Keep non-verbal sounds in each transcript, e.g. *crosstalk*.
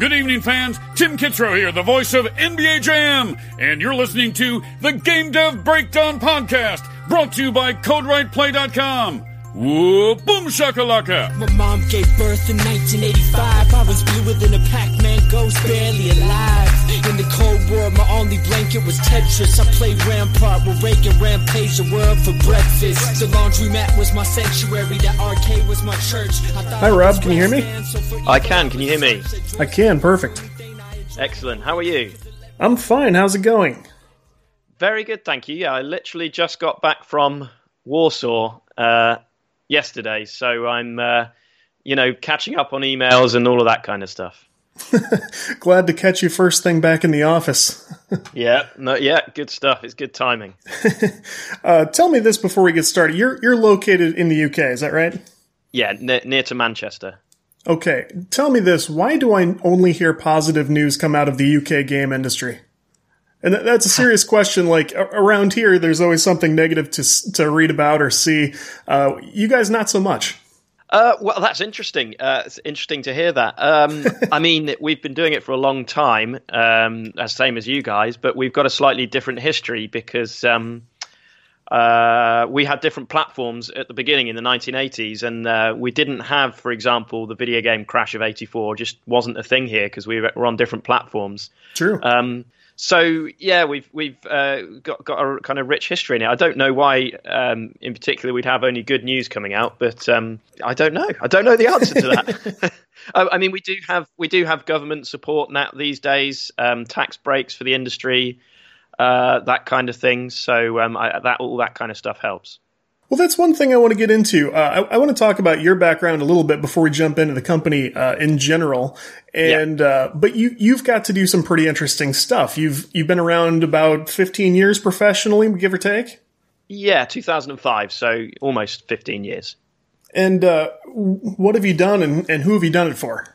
Good evening, fans. Tim Kitzrow here, the voice of NBA Jam, and you're listening to the Game Dev Breakdown Podcast, brought to you by CodeWritePlay.com. Whoa, boom shakalaka! My mom gave birth in 1985. I was bluer than a Pac-Man ghost, barely alive. In the Cold War, my only blanket was Tetris. I played Rampart with Reagan, rampage the world for breakfast. The laundromat was my sanctuary, the arcade was my church. Hi, Rob. Can you hear me? I can. Can you hear me? I can. Perfect. Excellent. How are you? I'm fine. How's it going? Very good, thank you. Yeah, I literally just got back from Warsaw uh, yesterday, so I'm, uh, you know, catching up on emails and all of that kind of stuff. *laughs* Glad to catch you first thing back in the office. *laughs* yeah, no, yeah, good stuff. It's good timing. *laughs* uh, tell me this before we get started. You're you're located in the UK, is that right? Yeah, near, near to Manchester. Okay, tell me this. Why do I only hear positive news come out of the UK game industry? And that's a serious question. Like around here, there's always something negative to to read about or see. Uh, you guys, not so much. Uh, well, that's interesting. Uh, it's interesting to hear that. Um, *laughs* I mean, we've been doing it for a long time, um, as same as you guys, but we've got a slightly different history because um, uh, we had different platforms at the beginning in the 1980s, and uh, we didn't have, for example, the video game Crash of '84. Just wasn't a thing here because we were on different platforms. True. Um, so yeah, we've we've uh, got got a kind of rich history in it. I don't know why, um, in particular, we'd have only good news coming out, but um, I don't know. I don't know the answer to that. *laughs* *laughs* I, mean, we do have we do have government support now these days, um, tax breaks for the industry, uh, that kind of thing. So um, I, that all that kind of stuff helps. Well, that's one thing I want to get into. Uh, I, I, want to talk about your background a little bit before we jump into the company uh, in general. And yeah. uh, but you you've got to do some pretty interesting stuff. You've you've been around about fifteen years professionally, give or take. Yeah, two thousand and five, so almost fifteen years. And uh, what have you done, and, and who have you done it for?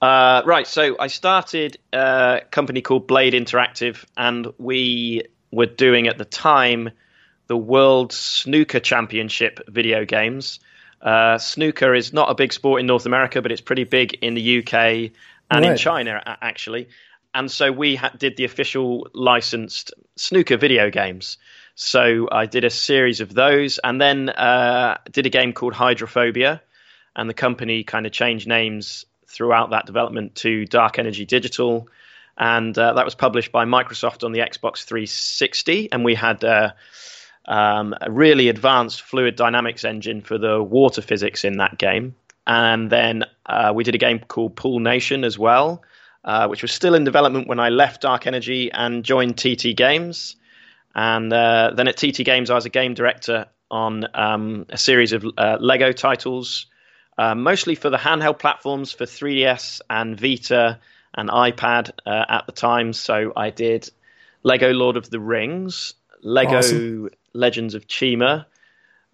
Uh, right, so I started a company called Blade Interactive, and we were doing at the time the World Snooker Championship video games. Uh, snooker is not a big sport in North America, but it's pretty big in the UK and right. in China, actually. And so we ha- did the official licensed snooker video games. So I did a series of those, and then uh, did a game called Hydrophobia, and the company kind of changed names throughout that development to Dark Energy Digital, and uh, that was published by Microsoft on the Xbox 360, and we had uh, um, a really advanced fluid dynamics engine for the water physics in that game. And then uh, we did a game called Pool Nation as well, uh, which was still in development when I left Dark Energy and joined TT Games. And uh, then at TT Games, I was a game director on um, a series of uh, Lego titles, uh, mostly for the handheld platforms for 3DS and Vita and iPad uh, at the time. So I did Lego Lord of the Rings, Lego awesome. Legends of Chima,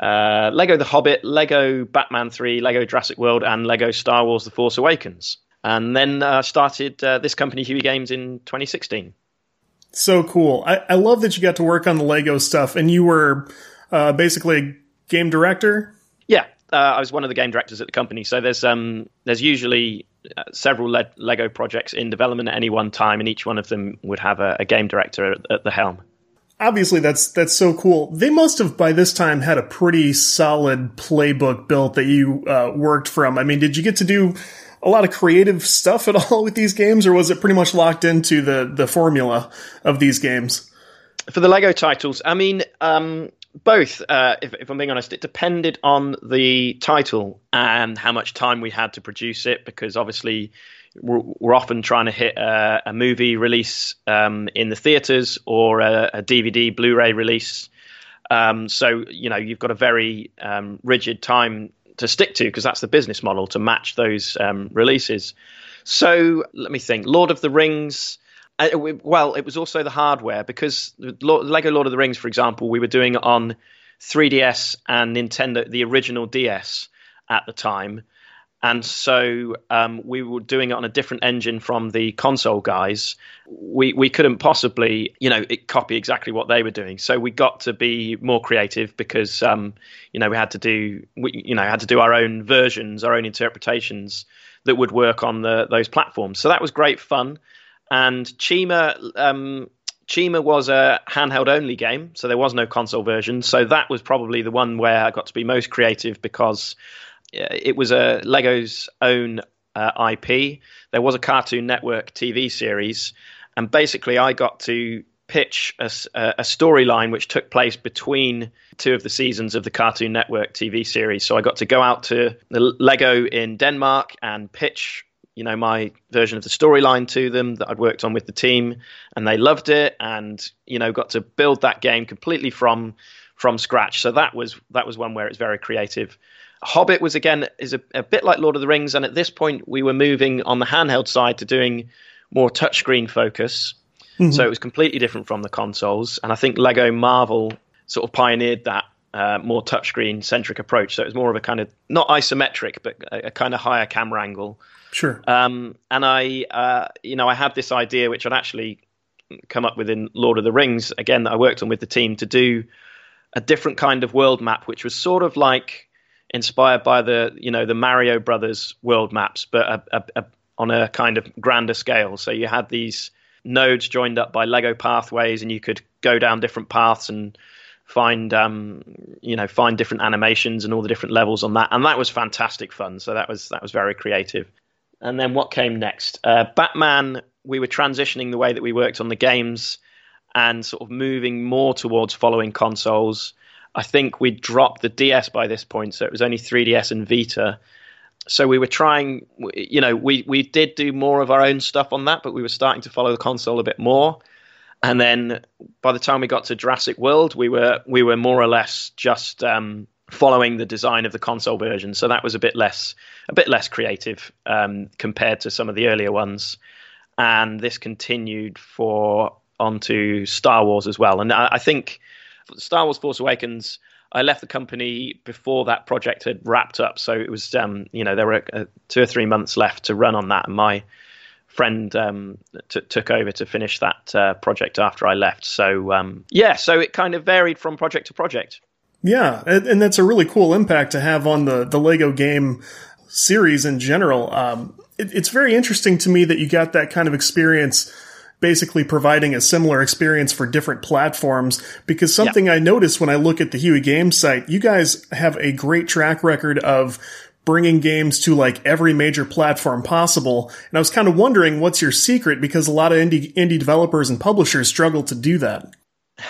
uh, Lego The Hobbit, Lego Batman 3, Lego Jurassic World, and Lego Star Wars The Force Awakens. And then uh, started uh, this company, Huey Games, in 2016. So cool. I, I, love that you got to work on the Lego stuff and you were uh, basically a game director. Yeah, uh, I was one of the game directors at the company. So there's um, there's usually uh, several Le- Lego projects in development at any one time, and each one of them would have a, a game director at, at the helm obviously that's that's so cool. They must have by this time had a pretty solid playbook built that you uh, worked from. I mean, did you get to do a lot of creative stuff at *laughs* all with these games, or was it pretty much locked into the the formula of these games? For the Lego titles, I mean, um, both. Uh, if, if I'm being honest, it depended on the title and how much time we had to produce it, because obviously we're, we're often trying to hit a, a movie release um, in the theaters or a, a DVD, Blu-ray release. Um, so you know you've got a very um, rigid time to stick to because that's the business model to match those um, releases. So let me think. Lord of the Rings. Uh, well, it was also the hardware because Lego Lord of the Rings, for example, we were doing on 3DS and Nintendo, the original DS at the time and so um, we were doing it on a different engine from the console guys. We we couldn't possibly, you know, copy exactly what they were doing. So we got to be more creative because, um, you know, we had to do, we, you know, had to do our own versions, our own interpretations that would work on the those platforms. So that was great fun. And Chima um, Chima was a handheld only game, so there was no console version. So that was probably the one where I got to be most creative because it was a Lego's own uh, IP. There was a Cartoon Network TV series, and basically I got to pitch a, a storyline which took place between two of the seasons of the Cartoon Network TV series. So I got to go out to the Lego in Denmark and pitch you know my version of the storyline to them that I'd worked on with the team, and they loved it, and you know got to build that game completely from from scratch. So that was that was one where it's very creative. Hobbit was again is a, a bit like Lord of the Rings, and at this point we were moving on the handheld side to doing more touchscreen focus. Mm-hmm. So it was completely different from the consoles, and I think Lego Marvel sort of pioneered that uh, more touchscreen centric approach. So it was more of a kind of not isometric, but a, a kind of higher camera angle. Sure. Um, and I, uh, you know, I had this idea which I'd actually come up with in Lord of the Rings again that I worked on with the team to do a different kind of world map, which was sort of like inspired by the, you know, the Mario Brothers world maps, but a, a, a, on a kind of grander scale. So you had these nodes joined up by Lego pathways, and you could go down different paths and find um, you know find different animations and all the different levels on that and that was fantastic fun so that was that was very creative and then what came next? Uh, Batman, we were transitioning the way that we worked on the games and sort of moving more towards following consoles. I think we dropped the DS by this point, so it was only 3DS and Vita. So we were trying, you know, we, we did do more of our own stuff on that, but we were starting to follow the console a bit more. And then by the time we got to Jurassic World, we were we were more or less just um, following the design of the console version. So that was a bit less a bit less creative um, compared to some of the earlier ones. And this continued for onto Star Wars as well. And I, I think Star Wars Force Awakens. I left the company before that project had wrapped up, so it was um, you know there were uh, two or three months left to run on that, and my friend um, t- took over to finish that uh, project after I left. So um, yeah, so it kind of varied from project to project. Yeah, and, and, that's a really cool impact to have on the the Lego game series in general. Um, it, it's very interesting to me that you got that kind of experience basically providing a similar experience for different platforms because something I noticed when I look at the Huey Games site, you guys have a great track record of bringing games to like every major platform possible. And I was kind of wondering what's your secret because a lot of indie indie developers and publishers struggle to do that.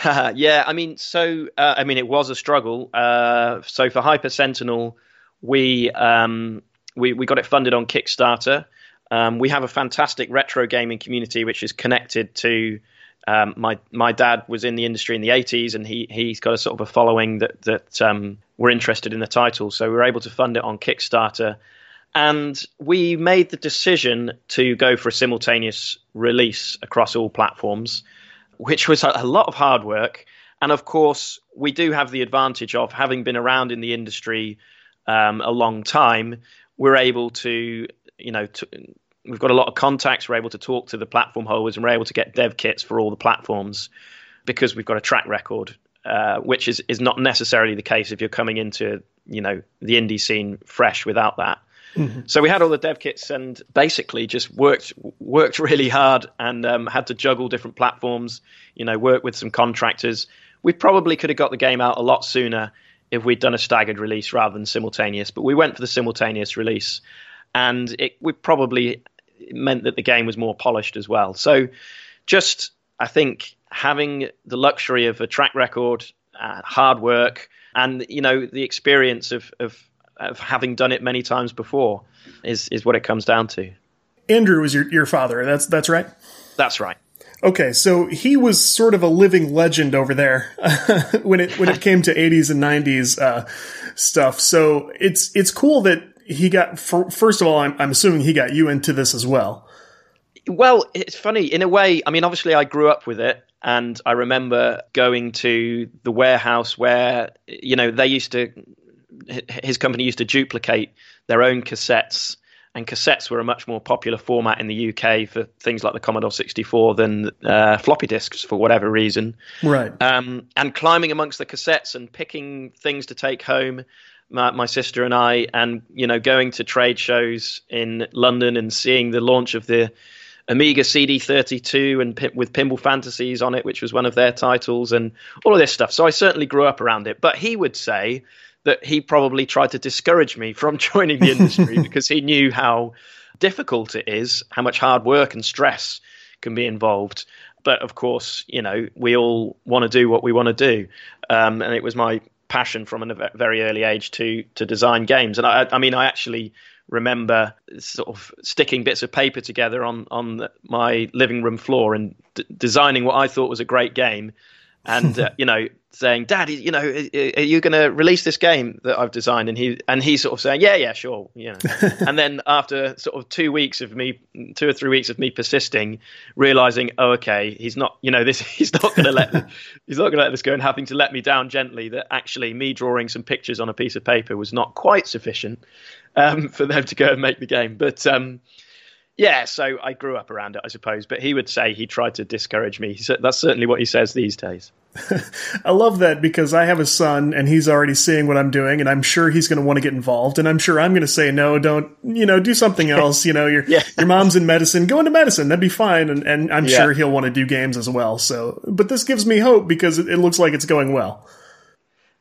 *laughs* yeah, I mean, so uh, I mean, it was a struggle. Uh, so for Hyper Sentinel, we um, we we got it funded on Kickstarter. Um, we have a fantastic retro gaming community which is connected to. Um, my my dad was in the industry in the 80s, and he he's got a sort of a following that that um, were interested in the title. So we were able to fund it on Kickstarter, and we made the decision to go for a simultaneous release across all platforms which was a lot of hard work. And of course, we do have the advantage of having been around in the industry um, a long time. We're able to, you know, to, we've got a lot of contacts. We're able to talk to the platform holders, and we're able to get dev kits for all the platforms because we've got a track record, uh, which is is not necessarily the case if you're coming into, you know, the indie scene fresh without that. Mm-hmm. So we had all the dev kits and basically just worked worked really hard and um, had to juggle different platforms. You know, work with some contractors. We probably could have got the game out a lot sooner if we'd done a staggered release rather than simultaneous. But we went for the simultaneous release, and it we probably meant that the game was more polished as well. So, just I think having the luxury of a track record, uh, hard work, and you know the experience of of of having done it many times before is is what it comes down to. Andrew was your your father. That's that's right. That's right. Okay, so he was sort of a living legend over there *laughs* when it when it came to 80s and 90s uh, stuff. So it's it's cool that he got. First of all, I'm, I'm assuming he got you into this as well. Well, it's funny in a way. I mean, obviously, I grew up with it, and I remember going to the warehouse where you know they used to his company used to duplicate their own cassettes, and cassettes were a much more popular format in the UK for things like the Commodore 64 than uh, floppy disks for whatever reason. Right. Um, and climbing amongst the cassettes and picking things to take home. My, my sister and I, and you know, going to trade shows in London and seeing the launch of the Amiga CD32 and with Pinball Fantasies on it, which was one of their titles, and all of this stuff. So I certainly grew up around it. But he would say that he probably tried to discourage me from *laughs* joining the industry *laughs* because he knew how difficult it is, how much hard work and stress can be involved. But of course, you know, we all want to do what we want to do, um, and it was my passion from a very early age to to design games. And I, I mean, I actually remember sort of sticking bits of paper together on on the, my living room floor and d- designing what I thought was a great game, and *laughs* uh, you know saying, "Dad, you know, are you going to release this game that I've designed?" And he and he sort of saying, "Yeah, yeah, sure." You know, *laughs* and then after sort of two weeks of me, two or three weeks of me persisting, realizing, "Oh, okay, he's not, you know, this *laughs* he's not going to let *laughs* he's not going to let this go," and having to let me down gently. That actually, me drawing some pictures on a piece of paper was not quite sufficient um, for them to go and make the game, but. Um, yeah, so I grew up around it, I suppose. But he would say he tried to discourage me. That's certainly what he says these days. *laughs* I love that because I have a son and he's already seeing what I'm doing, and I'm sure he's going to want to get involved. And I'm sure I'm going to say, no, don't, you know, do something *laughs* else. You know, your yeah. your mom's in medicine, go into medicine. That'd be fine. And, and I'm yeah. sure he'll want to do games as well. So, but this gives me hope because it, it looks like it's going well.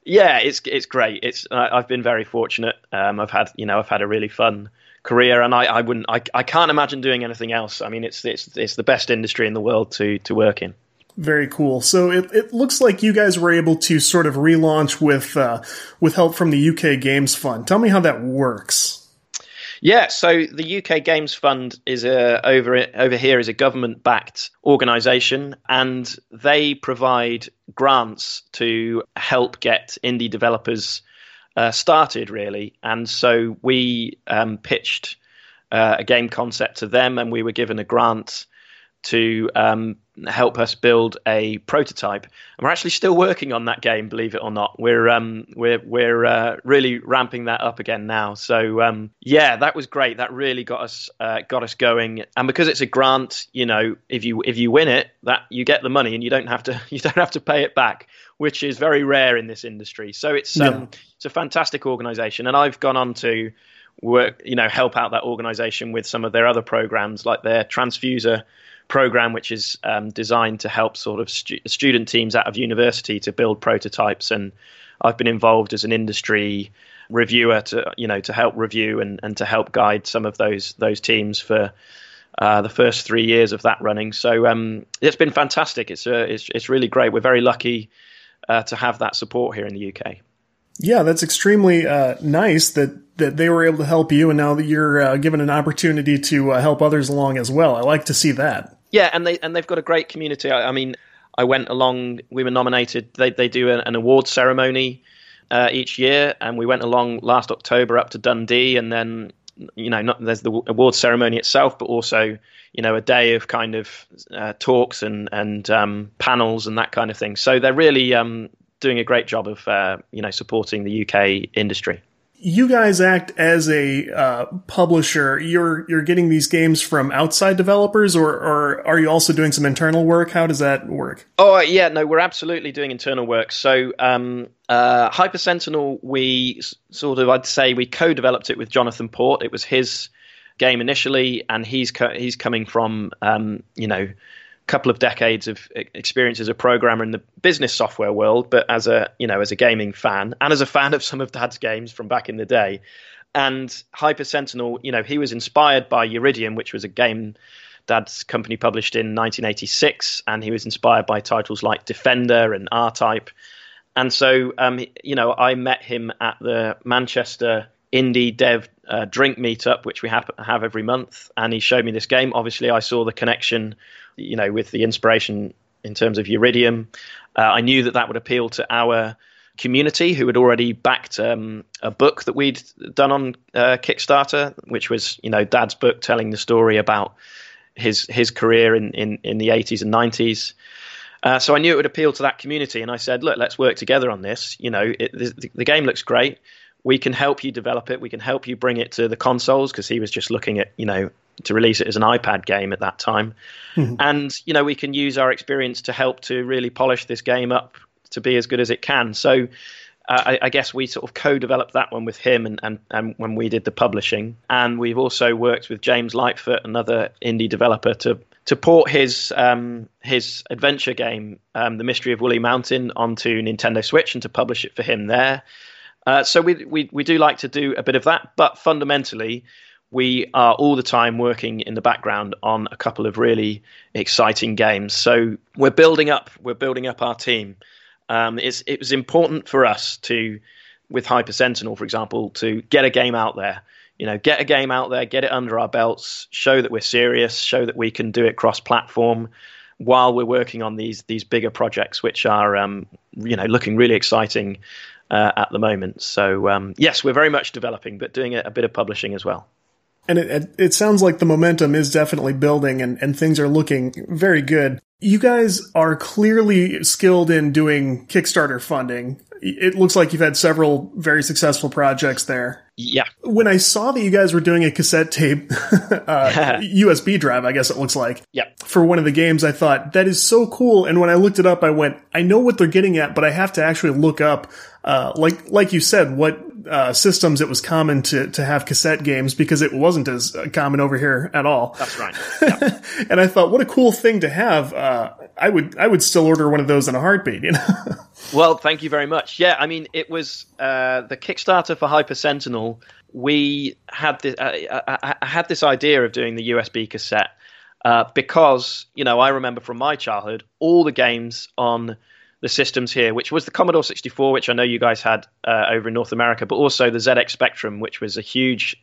Yeah, it's it's great. It's I've been very fortunate. Um, I've had you know I've had a really fun career, and I, I wouldn't, I, I can't imagine doing anything else. I mean, it's it's it's the best industry in the world to to work in. Very cool. So it, it looks like you guys were able to sort of relaunch with uh, with help from the UK Games Fund. Tell me how that works. Yeah, so the UK Games Fund is a, over over here is a government backed organisation, and they provide grants to help get indie developers uh, started really. And so we um, pitched uh, a game concept to them, and we were given a grant to um, help us build a prototype. And we're actually still working on that game, believe it or not. We're um, we're we're uh, really ramping that up again now. So um, yeah, that was great. That really got us uh, got us going. And because it's a grant, you know, if you if you win it, that you get the money and you don't have to *laughs* you don't have to pay it back, which is very rare in this industry. So it's um, yeah. it's a fantastic organisation, and I've gone on to work, you know, help out that organisation with some of their other programs, like their Tranzfuser program, which is um, designed to help sort of stu- student teams out of university to build prototypes. And I've been involved as an industry reviewer to you know to help review and, and to help guide some of those those teams for uh, the first three years of that running. So um, it's been fantastic. It's, uh, it's it's really great. We're very lucky uh, to have that support here in the UK. Yeah, that's extremely uh, nice that that they were able to help you, and now that you're uh, given an opportunity to uh, help others along as well. I like to see that. Yeah, and they and they've got a great community. I, I mean, I went along. We were nominated. They they do an, an award ceremony uh, each year, and we went along last October up to Dundee, and then you know, not, there's the award ceremony itself, but also you know a day of kind of uh, talks and and um, panels and that kind of thing. So they're really um, doing a great job of uh, you know supporting the UK industry. You guys act as a uh, publisher. You're you're getting these games from outside developers, or or are you also doing some internal work? How does that work? Oh yeah, no, we're absolutely doing internal work. So um, uh, Hyper Sentinel, we sort of I'd say we co-developed it with Jonathan Port. It was his game initially, and he's co- he's coming from um, you know couple of decades of experience as a programmer in the business software world, but as a you know as a gaming fan and as a fan of some of Dad's games from back in the day. And Hyper Sentinel, you know, he was inspired by Uridium, which was a game Dad's company published in 1986, and he was inspired by titles like Defender and R-Type. And so, um, you know, I met him at the Manchester indie dev uh, drink meetup, which we have have every month, and he showed me this game. Obviously, I saw the connection you know, with the inspiration in terms of Uridium. Uh, I knew that that would appeal to our community who had already backed um, a book that we'd done on uh, Kickstarter, which was, you know, Dad's book telling the story about his his career in, in, in the 80s and 90s. Uh, so I knew it would appeal to that community, and I said, "Look, let's work together on this. You know, it, the, the game looks great. We can help you develop it. We can help you bring it to the consoles because he was just looking at, you know, to release it as an iPad game at that time. Mm-hmm. And you know, we can use our experience to help to really polish this game up to be as good as it can. So I, I, guess we sort of co-developed that one with him, and, and, and when we did the publishing, and we've also worked with James Lightfoot, another indie developer, to to port his um, his adventure game, um, The Mystery of Woolly Mountain, onto Nintendo Switch, and to publish it for him there. Uh, so we, we we do like to do a bit of that, but fundamentally, we are all the time working in the background on a couple of really exciting games. So we're building up we're building up our team. Um, it was important for us to, with Hyper Sentinel, for example, to get a game out there. You know, get a game out there, get it under our belts, show that we're serious, show that we can do it cross-platform, while we're working on these these bigger projects, which are um, you know looking really exciting uh, at the moment. So um, yes, we're very much developing, but doing a, a bit of publishing as well. And it, it, sounds like the momentum is definitely building, and, and things are looking very good. You guys are clearly skilled in doing Kickstarter funding. It looks like you've had several very successful projects there. Yeah. When I saw that you guys were doing a cassette tape, *laughs* *laughs* uh, USB drive, I guess it looks like. Yeah. For one of the games, I thought that is so cool. And when I looked it up, I went, I know what they're getting at, but I have to actually look up, uh, like, like you said, what uh, systems it was common to to have cassette games because it wasn't as common over here at all. That's right. Yeah. *laughs* and I thought, what a cool thing to have. Uh, I would I would still order one of those in a heartbeat. You know. *laughs* well, thank you very much. Yeah, I mean, it was uh, the Kickstarter for Hyper Sentinel. We had this. I, I, I had this idea of doing the USB cassette. Uh, because you know I remember from my childhood all the games on the systems here, which was the Commodore 64, which I know you guys had uh, over in North America, but also the ZX Spectrum, which was a huge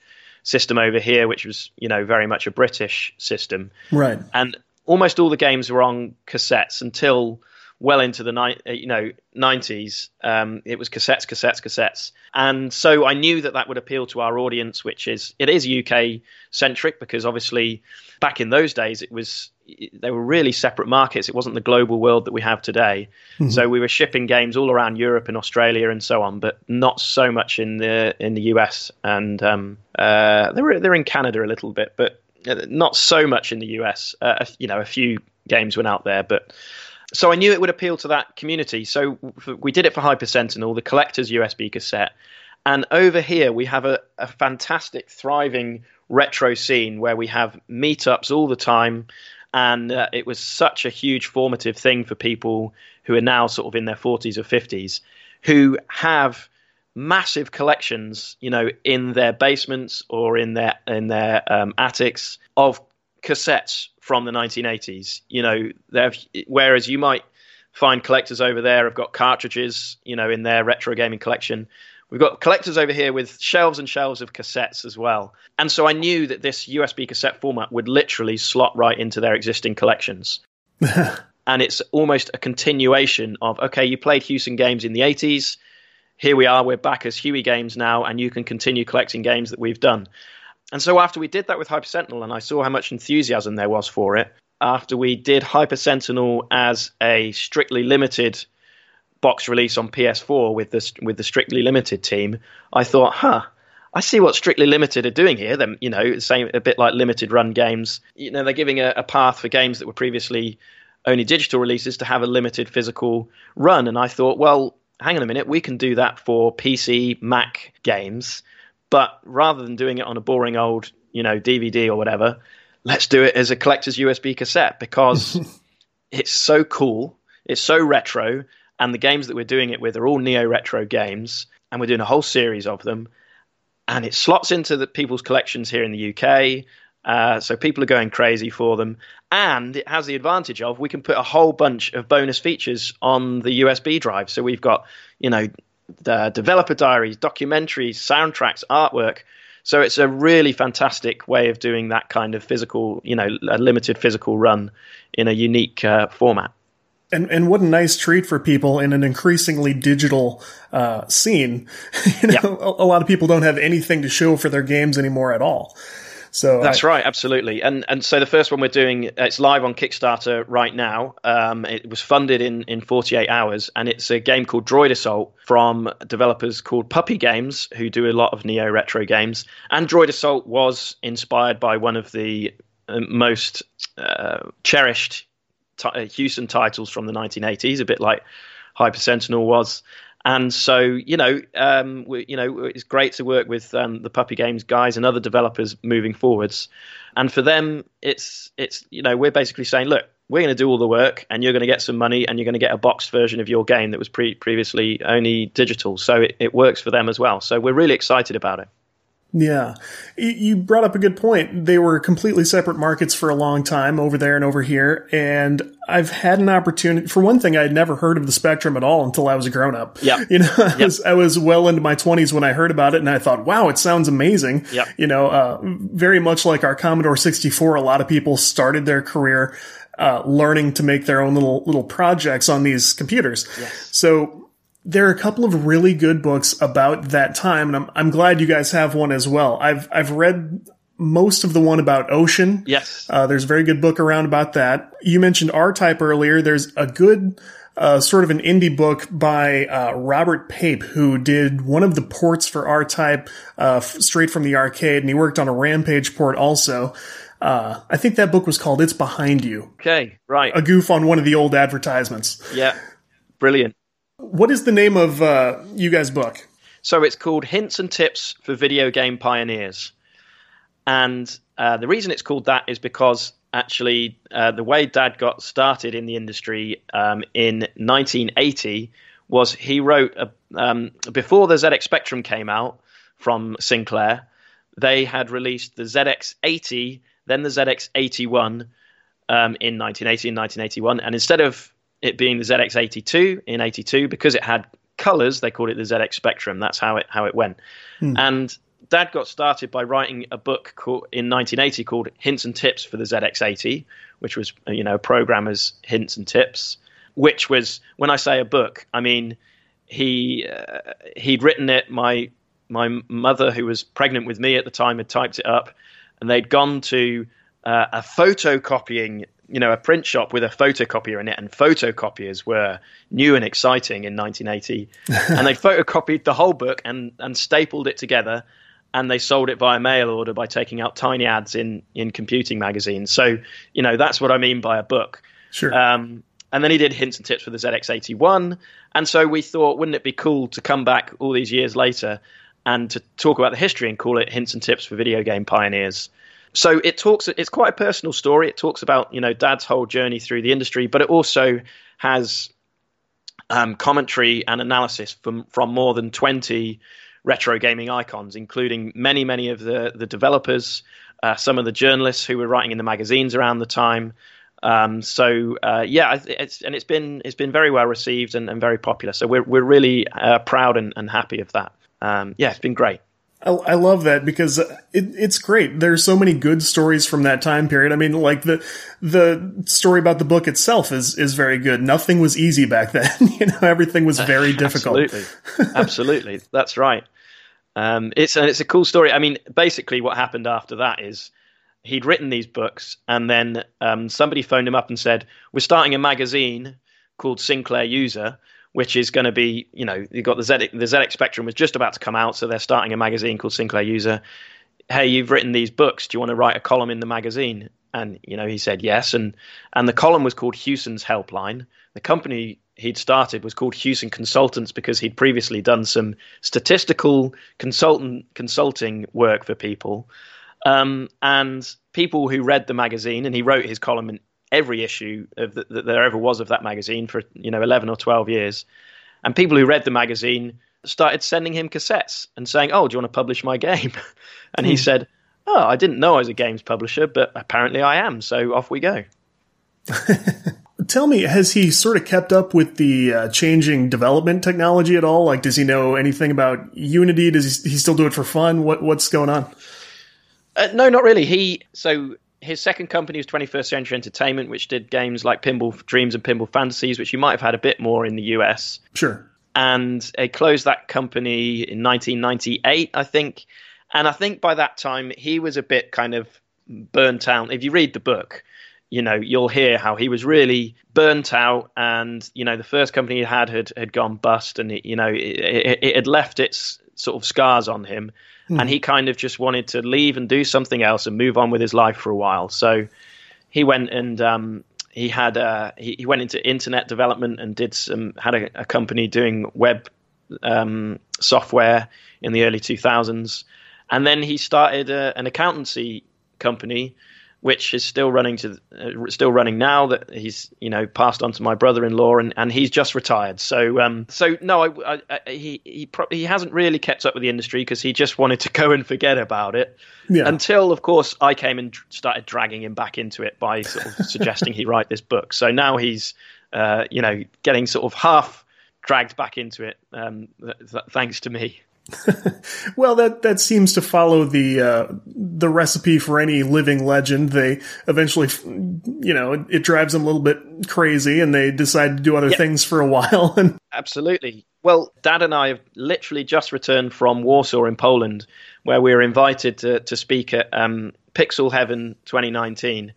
system over here, which was you know very much a British system. Right. And almost all the games were on cassettes until well into the ni- uh, you know 90s. Um, it was cassettes, cassettes, cassettes, and so I knew that that would appeal to our audience, which is it is UK centric because obviously back in those days it was they were really separate markets. It wasn't the global world that we have today. Mm-hmm. So we were shipping games all around Europe and Australia and so on, but not so much in the in the US. And um, uh, they're they're in Canada a little bit, but uh, not so much in the US. Uh, you know, a few games went out there, but so I knew it would appeal to that community. So we did it for Hyper Sentinel, the collector's USB cassette. And over here, we have a, a fantastic, thriving retro scene where we have meetups all the time and uh, it was such a huge formative thing for people who are now sort of in their 40s or 50s who have massive collections you know in their basements or in their in their um, attics of cassettes from the 1980s you know whereas you might find collectors over there have got cartridges you know in their retro gaming collection We've got collectors over here with shelves and shelves of cassettes as well. And so I knew that this USB cassette format would literally slot right into their existing collections. *laughs* and it's almost a continuation of okay, you played Hewson games in the 80s. Here we are, we're back as Huey games now, and you can continue collecting games that we've done. And so after we did that with Hyper Sentinel, and I saw how much enthusiasm there was for it, after we did Hyper Sentinel as a strictly limited box release on PS4 with the with the Strictly Limited team, I thought, huh, I see what Strictly Limited are doing here. Then you know, same a bit like limited run games. You know, they're giving a, a path for games that were previously only digital releases to have a limited physical run. And I thought, well, hang on a minute, we can do that for PC, Mac games, but rather than doing it on a boring old, you know, DVD or whatever, let's do it as a collector's USB cassette because *laughs* it's so cool, it's so retro, and the games that we're doing it with are all neo retro games, and we're doing a whole series of them. And it slots into the people's collections here in the UK. Uh, so people are going crazy for them. And it has the advantage of we can put a whole bunch of bonus features on the USB drive. So we've got, you know, the developer diaries, documentaries, soundtracks, artwork. So it's a really fantastic way of doing that kind of physical, you know, a limited physical run in a unique uh, format. And and what a nice treat for people in an increasingly digital uh, scene. *laughs* you know, yeah. a, a, lot of people don't have anything to show for their games anymore at all. So that's I, right, absolutely. And and so the first one we're doing, it's live on Kickstarter right now. Um, it was funded in in 48 hours, and it's a game called Droid Assault from developers called Puppy Games, who do a lot of neo retro games. And Droid Assault was inspired by one of the uh, most uh, cherished t- uh, Hewson titles from the 1980s, a bit like Hyper Sentinel was. And so, you know, um, we, you know, it's great to work with um, the Puppy Games guys and other developers moving forwards. And for them, it's it's you know, we're basically saying, look, we're going to do all the work, and you're going to get some money, and you're going to get a boxed version of your game that was pre- previously only digital. So it, it works for them as well. So we're really excited about it. Yeah. You brought up a good point. They were completely separate markets for a long time over there and over here. And I've had an opportunity. For one thing, I had never heard of the Spectrum at all until I was a grown up. Yeah. *laughs* You know, I, Yep. was, I was well into my 20s when I heard about it and I thought, wow, it sounds amazing. Yeah. You know, uh, very much like our Commodore 64, a lot of people started their career uh, learning to make their own little little projects on these computers. Yes. So there are a couple of really good books about that time, and I'm I'm glad you guys have one as well. I've I've read most of the one about Ocean. Yes. Uh, there's a very good book around about that. You mentioned R Type earlier. There's a good uh, sort of an indie book by uh, Robert Pape, who did one of the ports for R Type uh, f- straight from the arcade, and he worked on a Rampage port also. Uh, I think that book was called "It's Behind You," Okay. Right. a goof on one of the old advertisements. Yeah. Brilliant. What is the name of uh, you guys' book? So it's called Hints and Tips for Video Game Pioneers. And uh, the reason it's called that is because actually uh, the way Dad got started in the industry um, in 1980 was he wrote, a, um, before the ZX Spectrum came out from Sinclair, they had released the ZX80, then the ZX81 um, in 1980 and 1981. And instead of it being the ZX82 in 82, because it had colors, they called it the ZX Spectrum. That's how it how it went. And Dad got started by writing a book called, in 1980 called Hints and Tips for the ZX80, which was you know programmers hints and tips. Which was when I say a book, I mean he uh, he'd written it. My my mother, who was pregnant with me at the time, had typed it up, and they'd gone to uh, a photocopying, you know, a print shop with a photocopier in it, and photocopiers were new and exciting in 1980, *laughs* and they photocopied the whole book and and stapled it together, and they sold it via mail order by taking out tiny ads in in computing magazines. So you know that's what I mean by a book. Sure. Um, and then he did hints and tips for the ZX81. And so we thought, wouldn't it be cool to come back all these years later and to talk about the history and call it hints and tips for video game pioneers? So it talks. It's quite a personal story. It talks about you know Dad's whole journey through the industry, but it also has um, commentary and analysis from from more than twenty retro gaming icons, including many many of the the developers, uh, some of the journalists who were writing in the magazines around the time. Um, so uh, yeah, it's, and it's been it's been very well received and, and very popular. So we're we're really uh, proud and, and happy of that. Um, yeah, it's been great. I, I love that because it, it's great. There's so many good stories from that time period. I mean, like the the story about the book itself is is very good. Nothing was easy back *laughs* then. you know, everything was very difficult. Absolutely, absolutely, that's right. Um, it's and it's a cool story. I mean, basically, what happened after that is he'd written these books, and then um, somebody phoned him up and said, "We're starting a magazine called Sinclair User." Which is going to be, you know, you've got the ZX, the ZX Spectrum was just about to come out, so they're starting a magazine called Sinclair User. Hey, you've written these books. Do you want to write a column in the magazine? And you know, he said yes. And and the column was called Hewson's Helpline. The company he'd started was called Hewson Consultants because he'd previously done some statistical consultant consulting work for people. Um, and people who read the magazine, and he wrote his column in every issue of the, that there ever was of that magazine for you know 11 or 12 years. And people who read the magazine started sending him cassettes and saying, "Oh, do you want to publish my game?" *laughs* and he said, "Oh, I didn't know I was a games publisher, but apparently I am. So off we go." *laughs* Tell me, has he sort of kept up with the uh, changing development technology at all? Like, does he know anything about Unity? Does he, he still do it for fun? What what's going on? Uh, no, not really. He so his second company was 21st Century Entertainment, which did games like Pinball Dreams and Pinball Fantasies, which you might have had a bit more in the US. Sure. And he closed that company in 1998, I think. And I think by that time he was a bit kind of burnt out. If you read the book, you know you'll hear how he was really burnt out, and you know the first company he had had had gone bust, and it, you know it, it, it had left its sort of scars on him. And he kind of just wanted to leave and do something else and move on with his life for a while. So he went and um, he had uh, he, he went into internet development and did some had a, a company doing web um, software in the early 2000s, and then he started a, an accountancy company which is still running to uh, still running now that he's you know passed on to my brother-in-law and, and he's just retired. So um so no I, I, I he he pro- he hasn't really kept up with the industry because he just wanted to go and forget about it. Yeah. until of course I came and started dragging him back into it by sort of suggesting he write this book. So now he's uh, you know getting sort of half dragged back into it um, th- th- thanks to me *laughs* well, that that seems to follow the uh, the recipe for any living legend. They eventually, you know, it, it, drives them a little bit crazy, and they decide to do other yep. things for a while. *laughs* And absolutely. Well, Dad and I have literally just returned from Warsaw in Poland, where we were invited to to speak at um, Pixel Heaven 2019,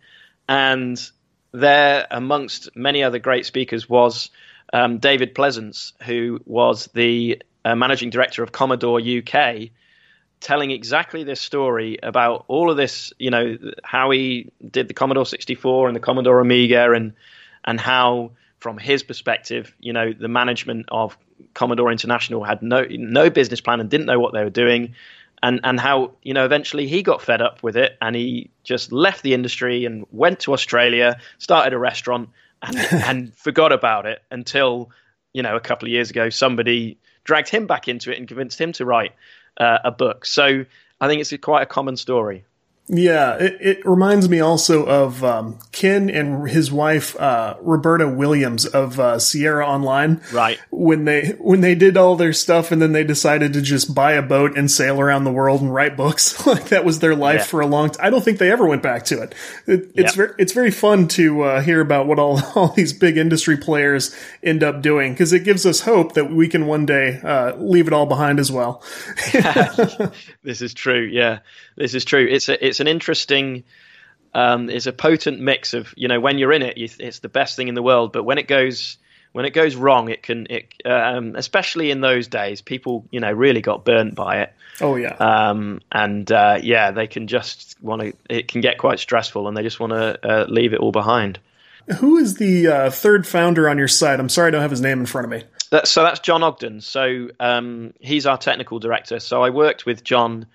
and there, amongst many other great speakers, was um, David Pleasance, who was the uh, managing director of Commodore UK, telling exactly this story about all of this, you know, how he did the Commodore 64 and the Commodore Amiga, and and how, from his perspective, you know, the management of Commodore International had no no business plan and didn't know what they were doing, and and how you know eventually he got fed up with it and he just left the industry and went to Australia, started a restaurant, and *laughs* and forgot about it until you know a couple of years ago somebody dragged him back into it and convinced him to write uh, a book. So I think it's a, quite a common story. Yeah, it, it reminds me also of um, Ken and his wife uh, Roberta Williams of uh, Sierra Online. Right when they when they did all their stuff and then they decided to just buy a boat and sail around the world and write books. *laughs* like that was their life yeah. for a long time. I don't think they ever went back to it. it it's yep. very it's very fun to uh, hear about what all *laughs* all these big industry players end up doing because it gives us hope that we can one day uh, leave it all behind as well. *laughs* this is true. Yeah, this is true. It's a it's an interesting um, it's a potent mix of you know when you're in it it's the best thing in the world but when it goes when it goes wrong it can it um, especially in those days people you know really got burnt by it. Oh yeah. Um, and uh, yeah they can just want to it can get quite stressful and they just want to uh, leave it all behind. Who is the uh, third founder on your site? I'm sorry i don't have his name in front of me. That, so that's john ogden. So um, he's our technical director. So i worked with john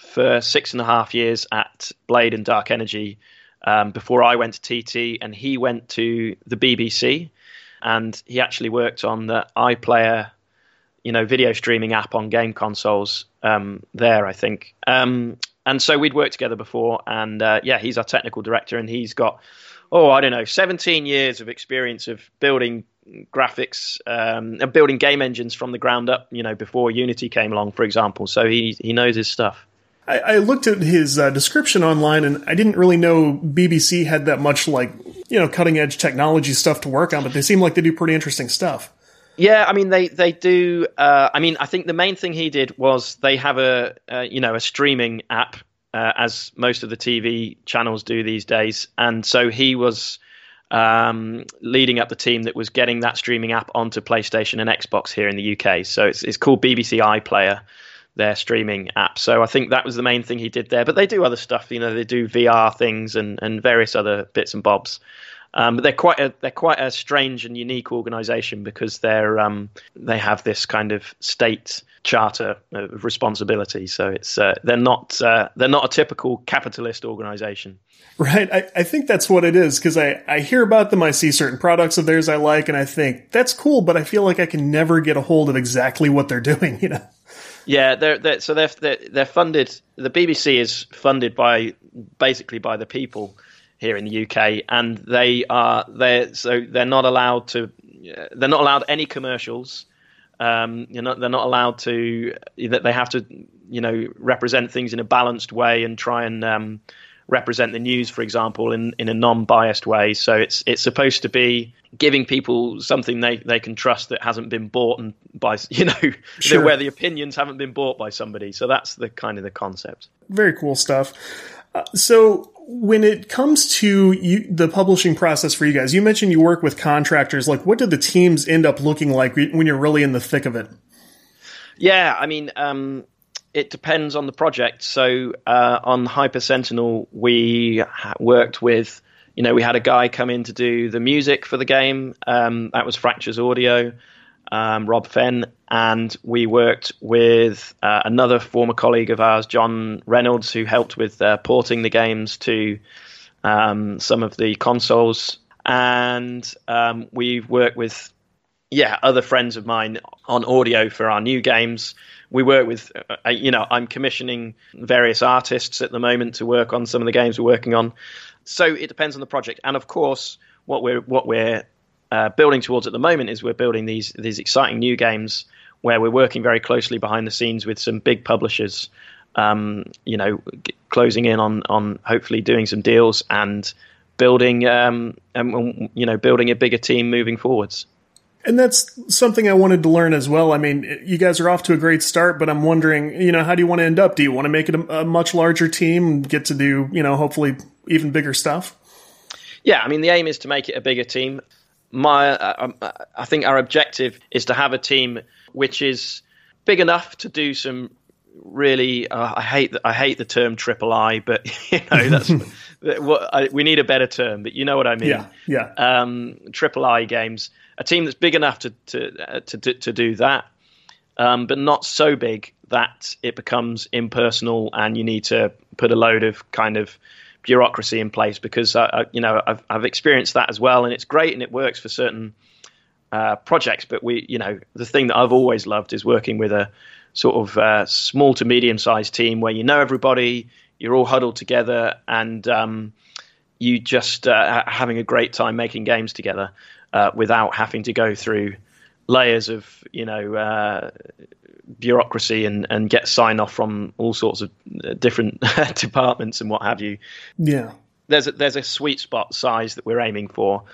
for six and a half years at Blade and Dark Energy um, before I went to TT, and he went to the BBC, and he actually worked on the iPlayer, you know, video streaming app on game consoles um, there, I think. Um, and so we'd worked together before, and uh, yeah, he's our technical director, and he's got oh, I don't know, 17 years of experience of building graphics um, and building game engines from the ground up. You know, before Unity came along, for example. So he he knows his stuff. I, I looked at his uh, description online, and I didn't really know BBC had that much like you know cutting edge technology stuff to work on, but they seem like they do pretty interesting stuff. Yeah, I mean they they do. Uh, I mean, I think the main thing he did was they have a uh, you know a streaming app uh, as most of the TV channels do these days, and so he was um, leading up the team that was getting that streaming app onto PlayStation and Xbox here in the UK. So it's it's called BBC iPlayer their streaming app. So I think that was the main thing he did there. But they do other stuff. You know, they do VR things and, and various other bits and bobs. Um, but they're quite a they're quite a strange and unique organisation because they're um, they have this kind of state charter of responsibility. So it's uh, they're not uh, they're not a typical capitalist organisation. Right. I, I think that's what it is because I, I hear about them. I see certain products of theirs I like, and I think that's cool, but I feel like I can never get a hold of exactly what they're *laughs* doing. You know. Yeah, they're, they're so they're, they're, they're funded. The BBC is funded by basically by the people here in the UK, and they are they so they're not allowed to they're not allowed any commercials. Um, you know, they're not allowed to that they have to you know represent things in a balanced way and try and um, represent the news, for example, in, in a non-biased way. So it's it's supposed to be giving people something they, they can trust that hasn't been bought and by *laughs* you know *laughs* sure. where the opinions haven't been bought by somebody. So that's the kind of the concept. Very cool stuff. Uh, so when it comes to you, the publishing process for you guys, you mentioned you work with contractors. Like, what do the teams end up looking like when you're really in the thick of it? Yeah, I mean, um, it depends on the project. So uh, on Hyper Sentinel, we worked with, you know, we had a guy come in to do the music for the game. Um, that was Fractures Audio. um, Rob Fenn, and we worked with uh, another former colleague of ours, John Reynolds, who helped with uh, porting the games to um, some of the consoles. And um, we've worked with, yeah, other friends of mine on audio for our new games. We work with, uh, you know, I'm commissioning various artists at the moment to work on some of the games we're working on. So it depends on the project, and of course, what we're what we're uh, building towards at the moment is we're building these these exciting new games where we're working very closely behind the scenes with some big publishers. Um, you know, g- closing in on on hopefully doing some deals and building um, um, you know building a bigger team moving forwards. And that's something I wanted to learn as well. I mean, you guys are off to a great start, but I'm wondering, you know, how do you want to end up? Do you want to make it a, a much larger team and get to do, you know, hopefully even bigger stuff? Yeah, I mean, the aim is to make it a bigger team my uh, I think our objective is to have a team which is big enough to do some really uh, I hate I hate the term triple I but *laughs* you know that's *laughs* what I, we need a better term but you know what I mean yeah yeah um, triple I games a team that's big enough to to uh, to, to do that um, but not so big that it becomes impersonal and you need to put a load of kind of bureaucracy in place because uh, you know I've, I've experienced that as well, and it's great and it works for certain uh, projects. But we, you know, the thing that I've always loved is working with a sort of uh, small to medium sized team where you know everybody, you're all huddled together, and um, you just uh, having a great time making games together uh, without having to go through layers of you know uh, bureaucracy and, and get sign off from all sorts of uh, different *laughs* departments and what have you. Yeah. There's a, there's a sweet spot size that we're aiming for,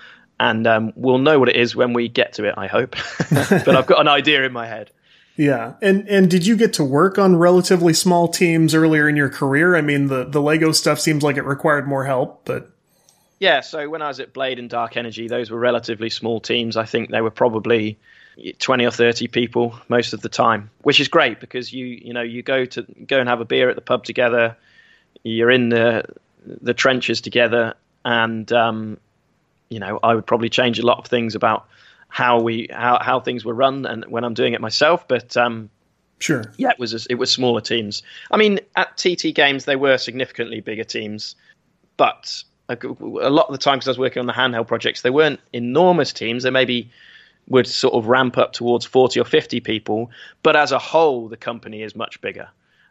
and um, we'll know what it is when we get to it. I hope, *laughs* but I've got an idea in my head. Yeah, and and did you get to work on relatively small teams earlier in your career? I mean, the the Lego stuff seems like it required more help, but yeah. So when I was at Blade and Dark Energy, those were relatively small teams. I think they were probably 20 or 30 people most of the time which is great because you you know you go to go and have a beer at the pub together you're in the the trenches together and um, you know I would probably change a lot of things about how we how, how things were run and when I'm doing it myself but um, sure yeah it was a, it was smaller teams I mean at TT games they were significantly bigger teams but a, a lot of the time because I was working on the handheld projects they weren't enormous teams they maybe would sort of ramp up towards 40 or 50 people. But as a whole, the company is much bigger.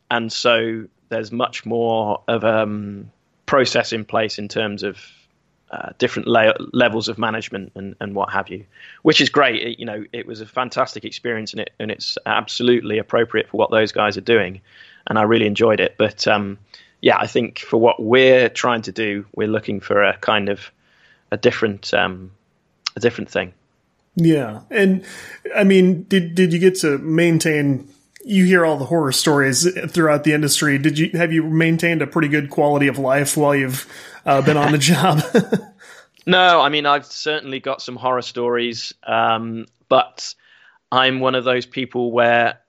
And so there's much more of a um, process in place in terms of uh, different la- levels of management and, and what have you, which is great. It, you know, it was a fantastic experience and it and it's absolutely appropriate for what those guys are doing, and I really enjoyed it. But um, yeah, I think for what we're trying to do, we're looking for a kind of a different um, a different thing. Yeah. And I mean, did did you get to maintain you hear all the horror stories throughout the industry. Did you have you maintained a pretty good quality of life while you've uh, been on the *laughs* job? *laughs* no, I mean I've certainly got some horror stories, um, but I'm one of those people where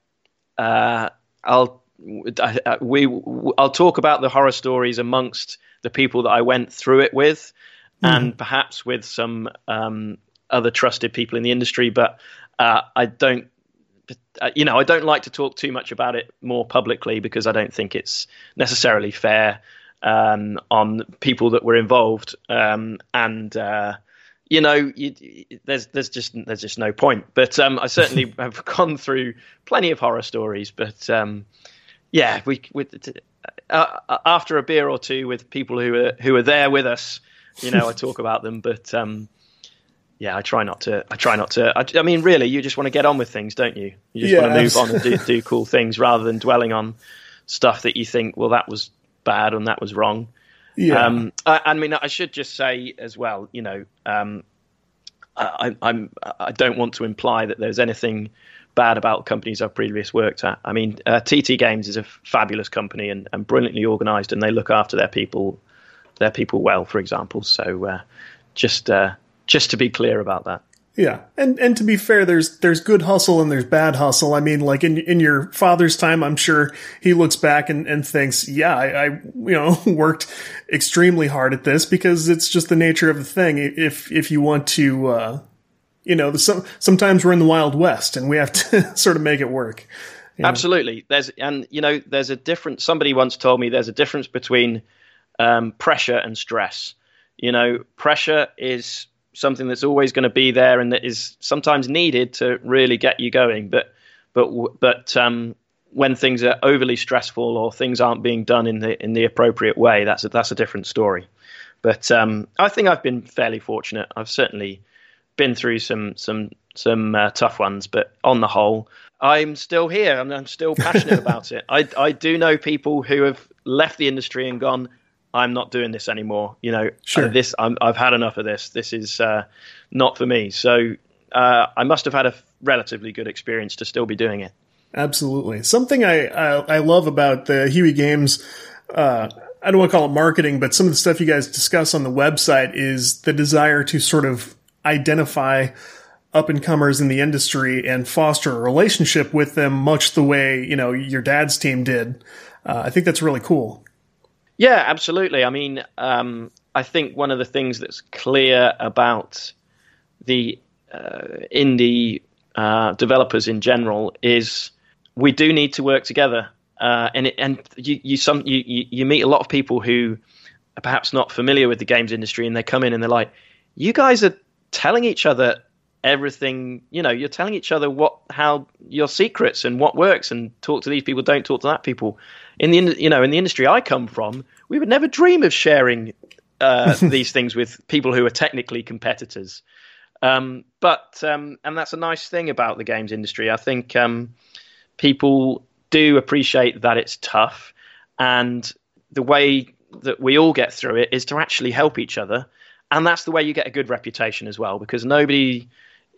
uh, I'll we I'll talk about the horror stories amongst the people that I went through it with, mm. and perhaps with some um, other trusted people in the industry, but uh, I don't. Uh, you know, I don't like to talk too much about it more publicly because I don't think it's necessarily fair um, on people that were involved. Um, and uh, you know, you, there's there's just there's just no point. But um, I certainly *laughs* have gone through plenty of horror stories. But um, yeah, we, we uh, after a beer or two with people who are who are there with us, you know, I *laughs* talk about them. But um, yeah, I try not to. I try not to. I, I, mean, really, you just want to get on with things, don't you? You just want to move on and do, do cool *laughs* things rather than dwelling on stuff that you think, well, that was bad and that was wrong. Yeah. Um, I, I, mean, I should just say as well, you know, um, I, I'm. I don't want to imply that there's anything bad about companies I've previously worked at. I mean, uh, TT Games is a fabulous company and, and brilliantly organised, and they look after their people, their people well, for example. So, uh, just. Uh, just to be clear about that. Yeah, and and to be fair, there's there's good hustle and there's bad hustle. I mean, like in in your father's time, I'm sure he looks back and, and thinks, yeah, I, I you know *laughs* worked extremely hard at this because it's just the nature of the thing. If if you want to, uh, you know, the, some, sometimes we're in the Wild West and we have to *laughs* sort of make it work. Yeah. Absolutely. There's and you know there's a difference. Somebody once told me there's a difference between um, pressure and stress. You know, pressure is something that's always going to be there and that is sometimes needed to really get you going. But but but um, when things are overly stressful or things aren't being done in the in the appropriate way, that's a, that's a different story. But um, I think I've been fairly fortunate. I've certainly been through some some some uh, tough ones, but on the whole, I'm still here and I'm still passionate about it. I, I do know people who have left the industry and gone, I'm not doing this anymore. You know, sure. uh, this i have had enough of this. This is uh, not for me. So uh, I must have had a relatively good experience to still be doing it. Absolutely. Something I I, I love about the Huey Games. Uh, I don't want to call it marketing, but some of the stuff you guys discuss on the website is the desire to sort of identify up and comers in the industry and foster a relationship with them, much the way you know your dad's team did. Uh, I think that's really cool. Yeah, absolutely. I mean, um, I think one of the things that's clear about the uh, indie uh, developers in general is we do need to work together. Uh, and it, and you you some you, you meet a lot of people who are perhaps not familiar with the games industry, and they come in and they're like, "You guys are telling each other everything you know you're telling each other what how your secrets and what works and talk to these people don't talk to that people. In the you know in the industry i come from we would never dream of sharing uh, *laughs* these things with people who are technically competitors. Um, but um, and that's a nice thing about the games industry. I think um, people do appreciate that it's tough and the way that we all get through it is to actually help each other and that's the way you get a good reputation as well because nobody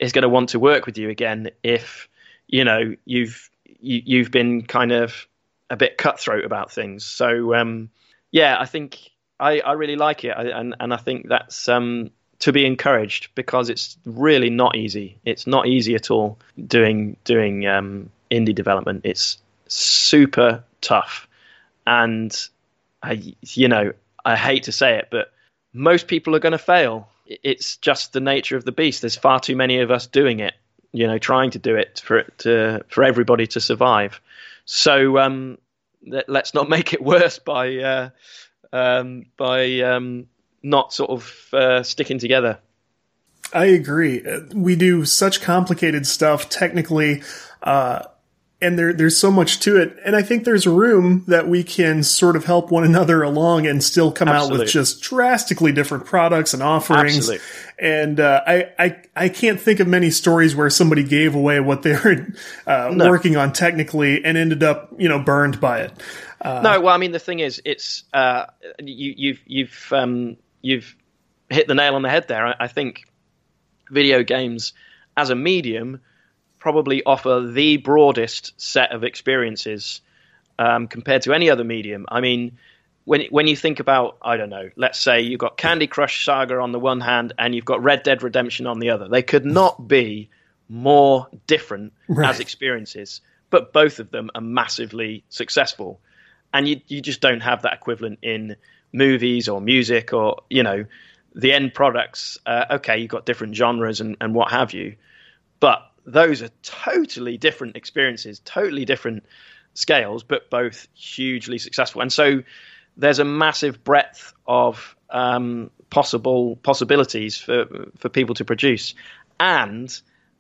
is going to want to work with you again if you know you've you, have you have been kind of a bit cutthroat about things. So um, yeah, I think I, I really like it, I, and and I think that's um, to be encouraged because it's really not easy. It's not easy at all doing doing um, indie development. It's super tough, and I you know I hate to say it, but most people are going to fail it's just the nature of the beast. There's far too many of us doing it, you know, trying to do it for it to, for everybody to survive. So um, let, us not *laughs* make it worse by uh, um, by um, not sort of uh, sticking together. I agree. We do such complicated stuff technically. Uh, and there there's so much to it and i think there's room that we can sort of help one *laughs* another along and still come Absolutely. out with just drastically different products and offerings Absolutely. and uh, I, I i can't think of many stories where somebody gave away what they were uh, no. working on technically and ended up you know burned by it uh, no well i mean the thing is it's uh, you you've you've um, you've hit the nail on the head there I, I think video games as a medium probably offer the broadest set of experiences um, compared to any other medium. I mean, when when you think about, I don't know, let's say you've got Candy Crush Saga on the one hand and you've got Red Dead Redemption on the other. They could not be more different right. as experiences, but both of them are massively successful. And you you just don't have that equivalent in movies or music or you know the end products. Uh, okay, you've got different genres and, and what have you, but those are totally different experiences, totally different scales, but both hugely successful. And so there's a massive breadth of um, possible possibilities for for people to produce. And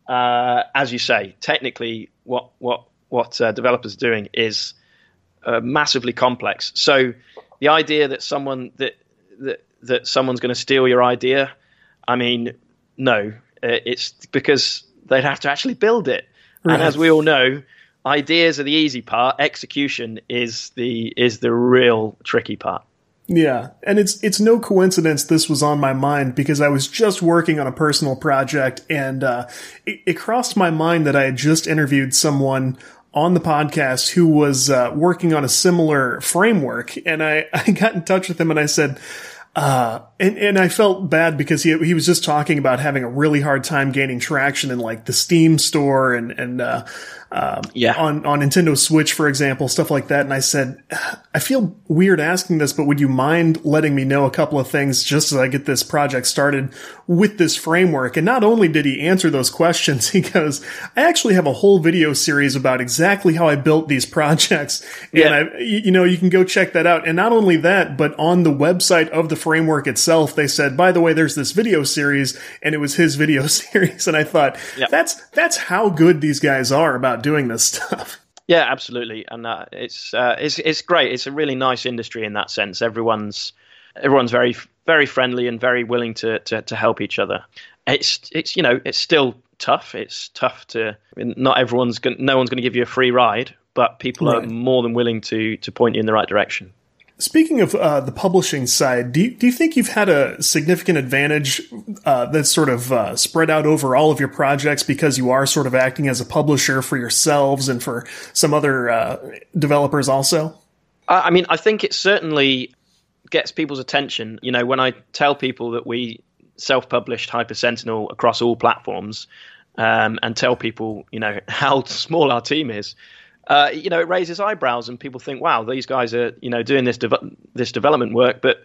uh, as you say, technically, what what what uh, developers are doing is uh, massively complex. So the idea that someone that that that someone's going to steal your idea, I mean, no, uh, it's because they'd have to actually build it. Right. And as we all know, ideas are the easy part. Execution is the is the real tricky part. Yeah, and it's it's no coincidence this was on my mind because I was just working on a personal project, and uh, it, it, crossed my mind that I had just interviewed someone on the podcast who was uh, working on a similar framework, and I *laughs* I got in touch with him and I said, uh, And, and I felt bad because he he was just talking about having a really hard time gaining traction in like the Steam store and and uh, um, Yeah. on on Nintendo Switch, for example, stuff like that. And I said, I feel weird asking this, but would you mind letting me know a couple of things just as I get this project started with this framework? And not only did he answer those questions, *laughs* he goes, I actually have a whole video series about exactly how I built these projects, and Yeah. I, you you know, you can go check that out. And not only that, but on the website of the framework itself, they said, by the way, there's this video series, and it was his video *laughs* series. And I thought, Yep. that's that's how good these guys are about doing this stuff. *laughs* Yeah, absolutely, and uh, it's uh, it's it's great. It's a really nice industry in that sense. Everyone's everyone's very very friendly and very willing to to, to help each other. It's it's you know it's still tough. It's tough to I mean, not everyone's going no one's going to give you a free ride, but people are more than willing to to point you in the right direction. Speaking of uh, the publishing side, do you, do you think you've had a significant advantage uh, that's sort of uh, spread out over all of your projects because you are sort of acting as a publisher for yourselves and for some other uh, developers also? I mean, I think it certainly gets people's attention. You know, when I tell people that we self-published Hyper Sentinel across all platforms, um, and tell people, you know, *laughs* how small our team is, uh, you know, it raises eyebrows, and people think, "Wow, these guys are, you know, doing this dev- this development work, but."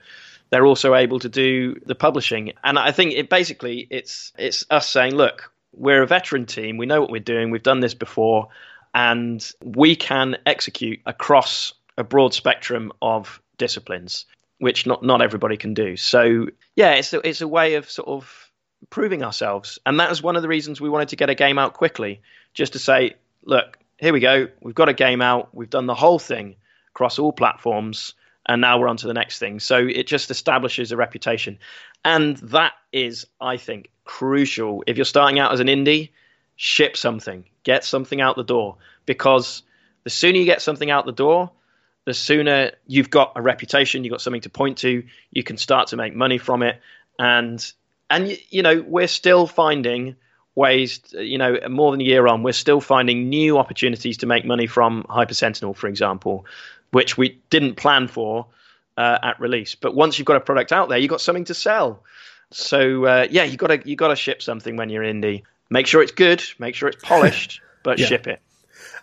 They're also able to do the publishing, and I think it basically it's it's us saying, "Look, we're a veteran team. We know what we're doing. We've done this before, and we can execute across a broad spectrum of disciplines, which not not everybody can do. So yeah, it's a, it's a way of sort of proving ourselves, and that was one of the reasons we wanted to get a game out quickly, just to say, look, here we go, we've got a game out, we've done the whole thing across all platforms. And now we're on to the next thing. So it just establishes a reputation. And that is, I think, crucial. If you're starting out as an indie, ship something, get something out the door. Because the sooner you get something out the door, the sooner you've got a reputation, you've got something to point to, you can start to make money from it. And and you know, we're still finding ways, you know, more than a year on, we're still finding new opportunities to make money from Hyper Sentinel, for example, which we didn't plan for uh, at release. But once you've got a product out there, you've got something to sell. So uh, yeah, you got to you got to ship something when you're indie. Make sure it's good, make sure it's polished, *laughs* but Yeah. ship it.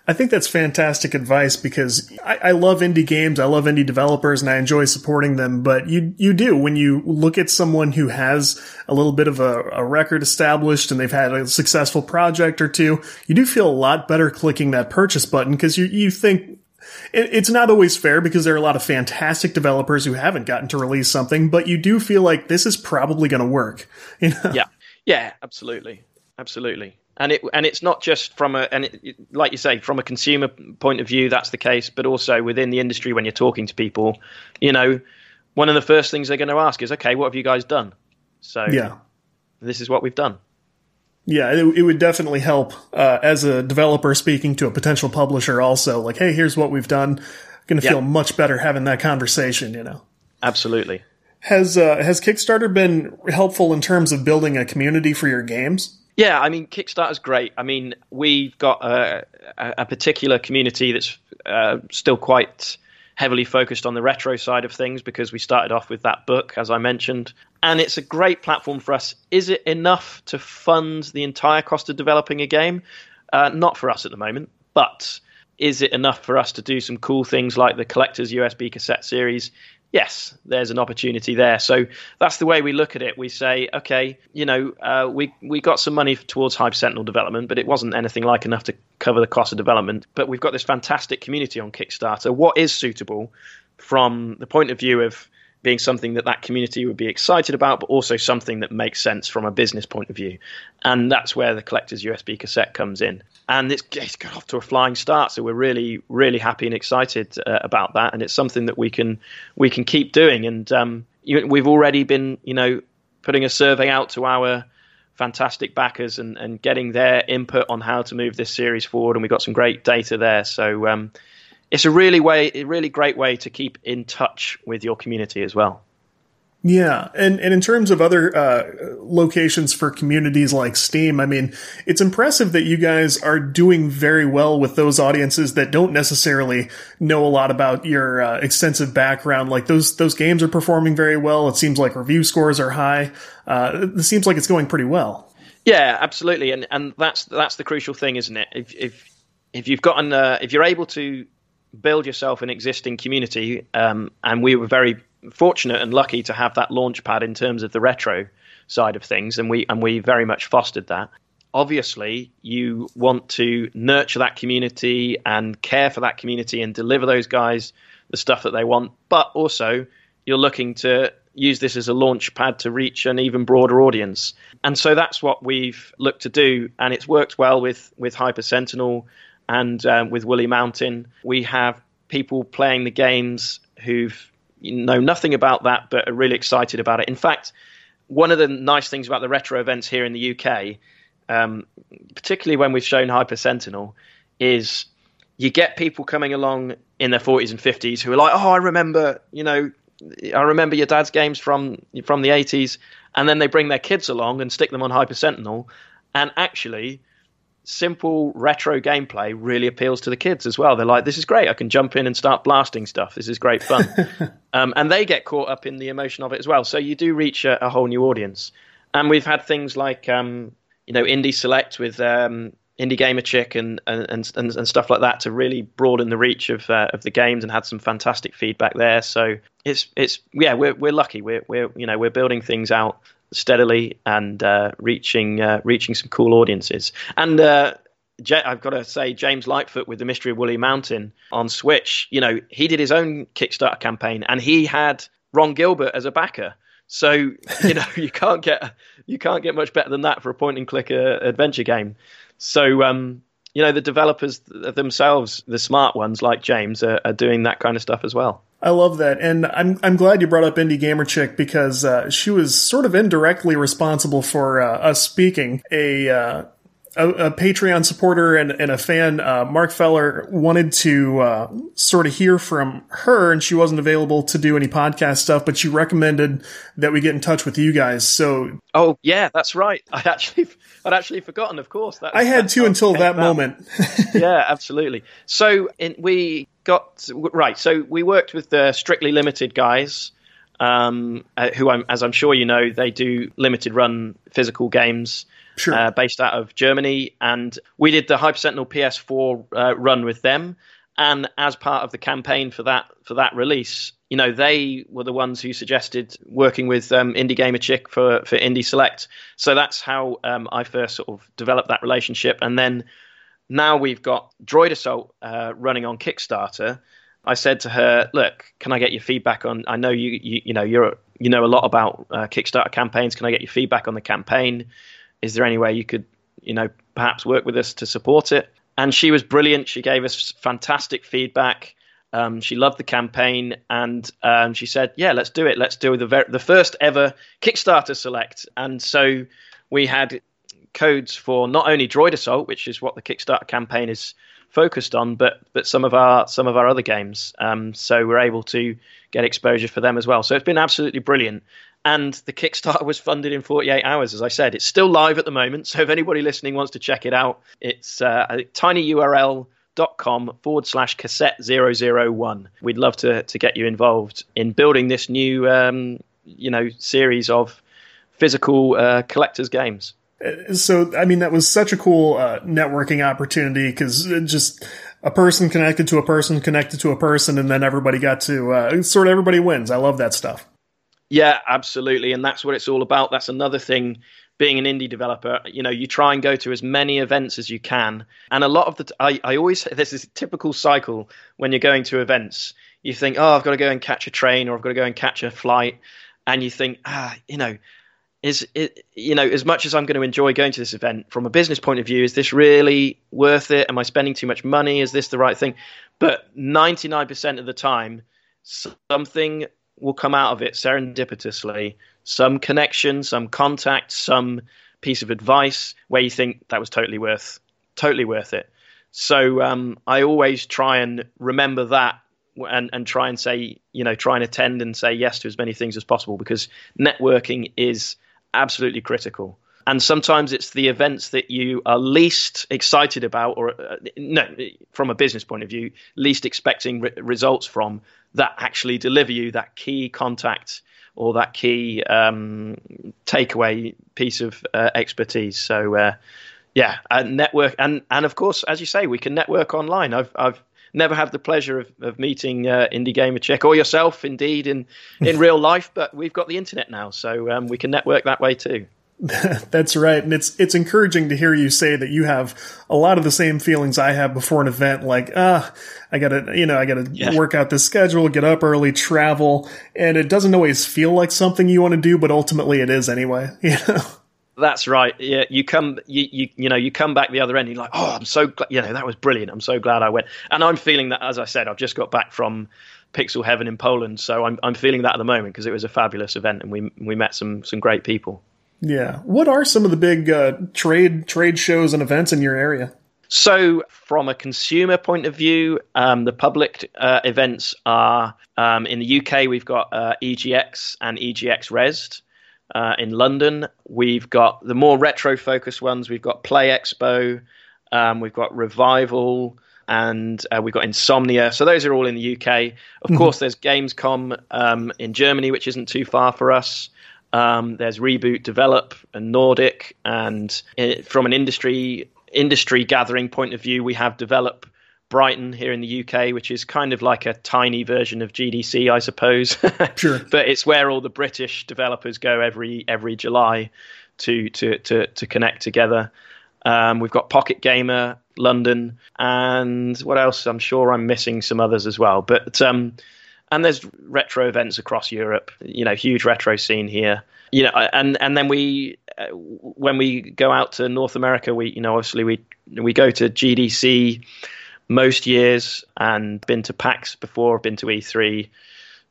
I think that's fantastic advice because I, I love indie games. I love indie developers and I enjoy supporting them. But you, you do when you look at someone who has a little bit of a, a record established and they've had a successful project or two, you do feel a lot better clicking that purchase button because you, you think it's not always fair because there are a lot of fantastic developers who haven't gotten to release something, but you do feel like this is probably going to work. You know? Yeah, yeah, absolutely, absolutely. And it and it's not just from a and it, like you say from a consumer point of view that's the case, but also within the industry when you're talking to people, you know, one of the first things they're going to ask is, okay, what have you guys done? So Yeah. this is what we've done. Yeah, it, it would definitely help uh, as a developer speaking to a potential publisher. Also, like, hey, here's what we've done. Going to Yeah. feel much better having that conversation. You know, Absolutely. has uh, has Kickstarter been helpful in terms of building a community for your games? Yeah, I mean, Kickstarter's great. I mean, we've got a, a, particular community that's uh, still quite heavily focused on the retro side of things because we started off with that book, as I mentioned. And it's a great platform for us. Is it enough to fund the entire cost of developing a game? Uh, not for us at the moment, but is it enough for us to do some cool things like the collector's USB cassette series? Yes, there's an opportunity there. So that's the way we look at it. We say, okay, you know, uh, we we got some money towards Hyper Sentinel development, but it wasn't anything like enough to cover the cost of development. But we've got this fantastic community on Kickstarter. What is suitable from the point of view of being something that that community would be excited about, but also something that makes sense from a business point of view. And that's where the collector's USB cassette comes in. And it's, it's got off to a flying start, so we're really, really happy and excited uh, about that. And it's something that we can we can keep doing. And um, you, we've already been, you know, putting a survey out to our fantastic backers and, and getting their input on how to move this series forward. And we've got some great data there. So um, it's a really way, a really great way to keep in touch with your community as well. Yeah, and and in terms of other uh, locations for communities like Steam, I mean, it's impressive that you guys are doing very well with those audiences that don't necessarily know a lot about your uh, extensive background. Like those those games are performing very well. It seems like review scores are high. Uh, it seems like it's going pretty well. Yeah, absolutely, and and that's that's the crucial thing, isn't it? If if if you've gotten uh, if you're able to build yourself an existing community, um, and we were very fortunate and lucky to have that launch pad in terms of the retro side of things, and we and we very much fostered that. Obviously, you want to nurture that community and care for that community and deliver those guys the stuff that they want, but also you're looking to use this as a launch pad to reach an even broader audience. And so that's what we've looked to do, and it's worked well with with Hyper Sentinel and um, with Woolly Mountain. We have people playing the games who've know nothing about that, but are really excited about it. In fact, one of the nice things about the retro events here in the UK, um, particularly when we've shown Hyper Sentinel, is you get people coming along in their 40s and 50s who are like, "Oh, I remember, you know, I remember your dad's games from from the 80s," and then they bring their kids along and stick them on Hyper Sentinel, and actually simple retro gameplay really appeals to the kids as well. They're like, this is great. I can jump in and start blasting stuff. This is great fun. *laughs* um, and they get caught up in the emotion of it as well. So you do reach a, a whole new audience. And we've had things like, um, you know, Indie Select with um, Indie Gamer Chick and, and, and, and, stuff like that to really broaden the reach of, uh, of the games and had some fantastic feedback there. So it's, it's, yeah, we're, we're lucky. We're, we're, you know, we're building things out steadily and uh, reaching uh, reaching some cool audiences. And uh, J- I've got to say, James Lightfoot with the Mystery of Woolly Mountain on Switch, you know, he did his own Kickstarter campaign and he had Ron Gilbert as a backer. So *laughs* you know you can't get you can't get much better than that for a point and click uh, adventure game. So um, you know the developers themselves, the smart ones like James, are, are doing that kind of stuff as well. I love that, and I'm I'm glad you brought up Indie Gamer Chick because uh, she was sort of indirectly responsible for uh, us speaking. A, uh, a, a Patreon supporter and, and a fan, uh, Mark Feller, wanted to uh, sort of hear from her, and she wasn't available to do any podcast stuff, but she recommended that we get in touch with you guys. So, oh yeah, that's right. *laughs* I actually I'd actually forgotten. Of course, that I had to until that moment. *laughs* yeah, absolutely. So in, we got right. So we worked with the Strictly Limited guys, um, uh, who, I'm, as I'm sure you know, they do limited run physical games. Sure. Uh, based out of Germany, and we did the Hyper Sentinel PS4 uh, run with them. And as part of the campaign for that for that release, you know, they were the ones who suggested working with um, Indie Gamer Chick for for Indie Select. So that's how um, I first sort of developed that relationship, and then now we've got Droid Assault uh, running on Kickstarter. I said to her, "Look, can I get your feedback on? I know you, you, you know, you're you know a lot about uh, Kickstarter campaigns. Can I get your feedback on the campaign? Is there any way you could, you know, perhaps work with us to support it?" And she was brilliant. She gave us fantastic feedback. Um, she loved the campaign, and um, she said, "Yeah, let's do it. Let's do the ver- the first ever Kickstarter select." And so we had codes for not only Droid Assault, which is what the Kickstarter campaign is focused on, but but some of our some of our other games. Um, so we're able to get exposure for them as well. So it's been absolutely brilliant. And the Kickstarter was funded in 48 hours, as I said. It's still live at the moment. So if anybody listening wants to check it out, it's uh, tinyurl.com forward slash cassette 001. We'd love to, to get you involved in building this new, um, you know, series of physical uh, collector's games so I mean that was such a cool uh, networking opportunity because just a person connected to a person connected to a person, and then everybody got to uh, sort of everybody wins. I love that stuff. Yeah, absolutely, and that's what it's all about. That's another thing. Being an indie developer, you know, you try and go to as many events as you can, and a lot of the t- I, I always this is a typical cycle when you're going to events. You think, oh, I've got to go and catch a train, or I've got to go and catch a flight, and you think, ah, you know, is it, you know as much as I'm going to enjoy going to this event from a business point of view is this really worth it? Am I spending too much money? Is this the right thing? But 99% of the time something will come out of it serendipitously some connection some contact some piece of advice where you think that was totally worth totally worth it. So um, I always try and remember that and and try and say you know try and attend and say yes to as many things as possible because networking is absolutely critical. And sometimes it's the events that you are least excited about or uh, no from a business point of view least expecting re- results from that actually deliver you that key contact or that key um, takeaway piece of uh, expertise. So uh, yeah and network and and of course as you say we can network online. I've i've never had the pleasure of, of meeting uh, indie gamer chick or yourself indeed in in *laughs* real life but we've got the internet now so um, we can network that way too *laughs* That's right. And it's, it's encouraging to hear you say that you have a lot of the same feelings I have before an event. Like, ah, I gotta, you know, I gotta yeah. work out the schedule, get up early, travel. And it doesn't always feel like something you want to do, but ultimately it is anyway, *laughs* you know? That's right. Yeah, you come, you, you, you know, you come back the other end. You're like, oh, I'm so glad. You know, that was brilliant. I'm so glad I went. And I'm feeling that, as I said, I've just got back from Pixel Heaven in Poland, so I'm I'm feeling that at the moment because it was a fabulous event and we we met some some great people. Yeah. What are some of the big uh, trade trade shows and events in your area? So, from a consumer point of view, um, the public uh, events are um, in the UK. We've got uh, EGX and EGX Rezzed. Uh, in London, we've got the more retro focused ones. We've got Play Expo, um, we've got Revival, and uh, we've got Insomnia. So those are all in the UK. Of mm-hmm. course, there's Gamescom um, in Germany, which isn't too far for us. Um, there's Reboot, Develop, and Nordic, and it, from an industry industry gathering point of view, we have Develop Brighton here in the UK, which is kind of like a tiny version of GDC, I suppose. *laughs* sure. but it's where all the British developers go every every July to to to, to connect together. Um, we've got Pocket Gamer London, and what else? I'm sure I'm missing some others as well. But um, and there's retro events across Europe. You know, huge retro scene here. You know, and and then we uh, when we go out to North America, we you know obviously we we go to GDC most years and been to PAX before, been to E3.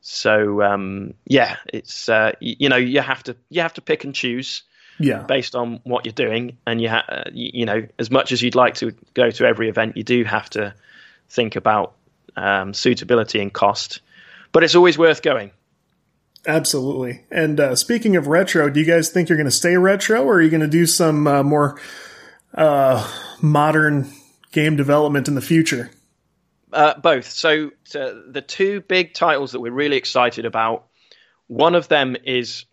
So um, yeah, it's uh, you, you know you have to you have to pick and choose yeah. based on what you're doing. And you, ha- you, you, know, as much as you'd like to go to every event, you do have to think about um, suitability and cost but it's always worth going. Absolutely. And uh, speaking of retro, do you guys think you're going to stay retro, or are you going to do some uh, more uh, modern game development in the future? Uh, both. So, so, the two big titles that we're really excited about. One of them is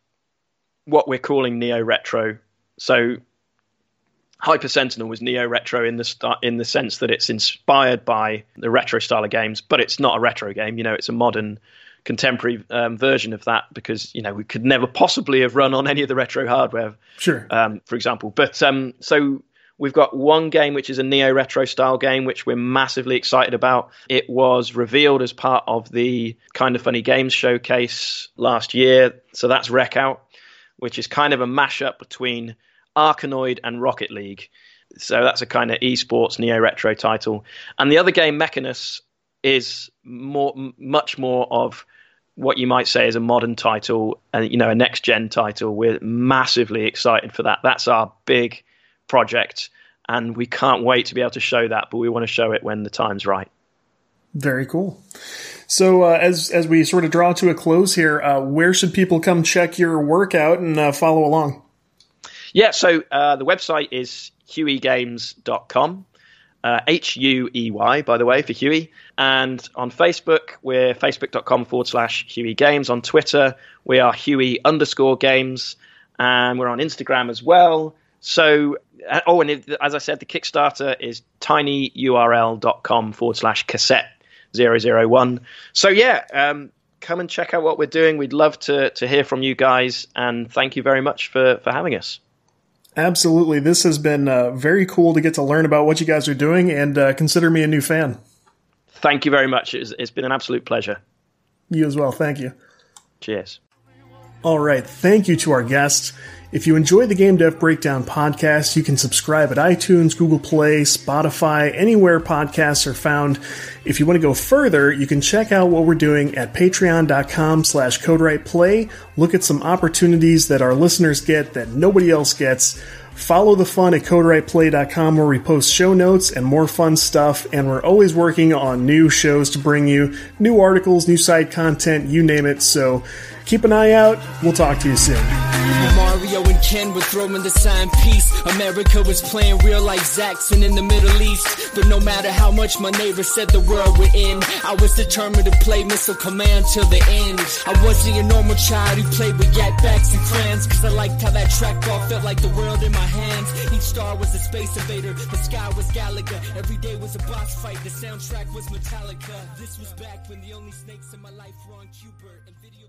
what we're calling neo retro. So, Hyper Sentinel was neo retro in the st- in the sense that it's inspired by the retro style of games, but it's not a retro game. You know, it's a modern, contemporary um, version of that because you know we could never possibly have run on any of the retro hardware. Sure. Um, for example, but um, so we've got one game which is a neo retro style game which we're massively excited about. It was revealed as part of the Kind of Funny Games showcase last year, so that's Wreck-Out, which is kind of a mashup between Arkanoid and Rocket League. So that's a kind of esports neo retro title. And the other game, Mechanus, is more, much more of what you might say is a modern title and you know a next gen title. We're massively excited for that. That's our big project, and we can't wait to be able to show that. But we want to show it when the time's right. Very cool. So uh, as as we sort of draw to a close here, uh, where should people come check your workout and uh, follow along? Yeah, so uh, the website is hueygames.com. Uh, H U E Y, by the way, for Huey. And on Facebook, we're facebook.com forward slash Huey Games. On Twitter, we are Huey underscore games. And we're on Instagram as well. So, uh, oh, and as I said, the Kickstarter is tinyurl.com forward slash cassette 001. So, yeah, um, come and check out what we're doing. We'd love to, to hear from you guys. And thank you very much for, for having us. Absolutely. This has been uh, very cool to get to learn about what you guys are doing and uh, consider me a new fan. Thank you very much. It's, it's been an absolute pleasure. You as well. Thank you. Cheers. All right. Thank you to our guests. If you enjoy the Game Dev Breakdown podcast, you can subscribe at iTunes, Google Play, Spotify, anywhere podcasts are found. If you want to go further, you can check out what we're doing at patreon.com slash codewriteplay. Look at some opportunities that our listeners get that nobody else gets. Follow the fun at CodeWritePlay.com where we post show notes and more fun stuff, and we're always working on new shows to bring you new articles, new side content, you name it. So keep an eye out. We'll talk to you soon. Mario and Ken were throwing the sign peace. America was playing real like Zaxxon in the Middle East. But no matter how much my neighbor said the world would end, I was determined to play Missile Command till the end. I wasn't a normal child who played with yak backs and crayons, cause I liked how that trackball felt like the world in my hands. Each star was a space invader, the sky was Galaga. Every day was a boss fight, the soundtrack was Metallica. This was back when the only snakes in my life were on Q*bert and video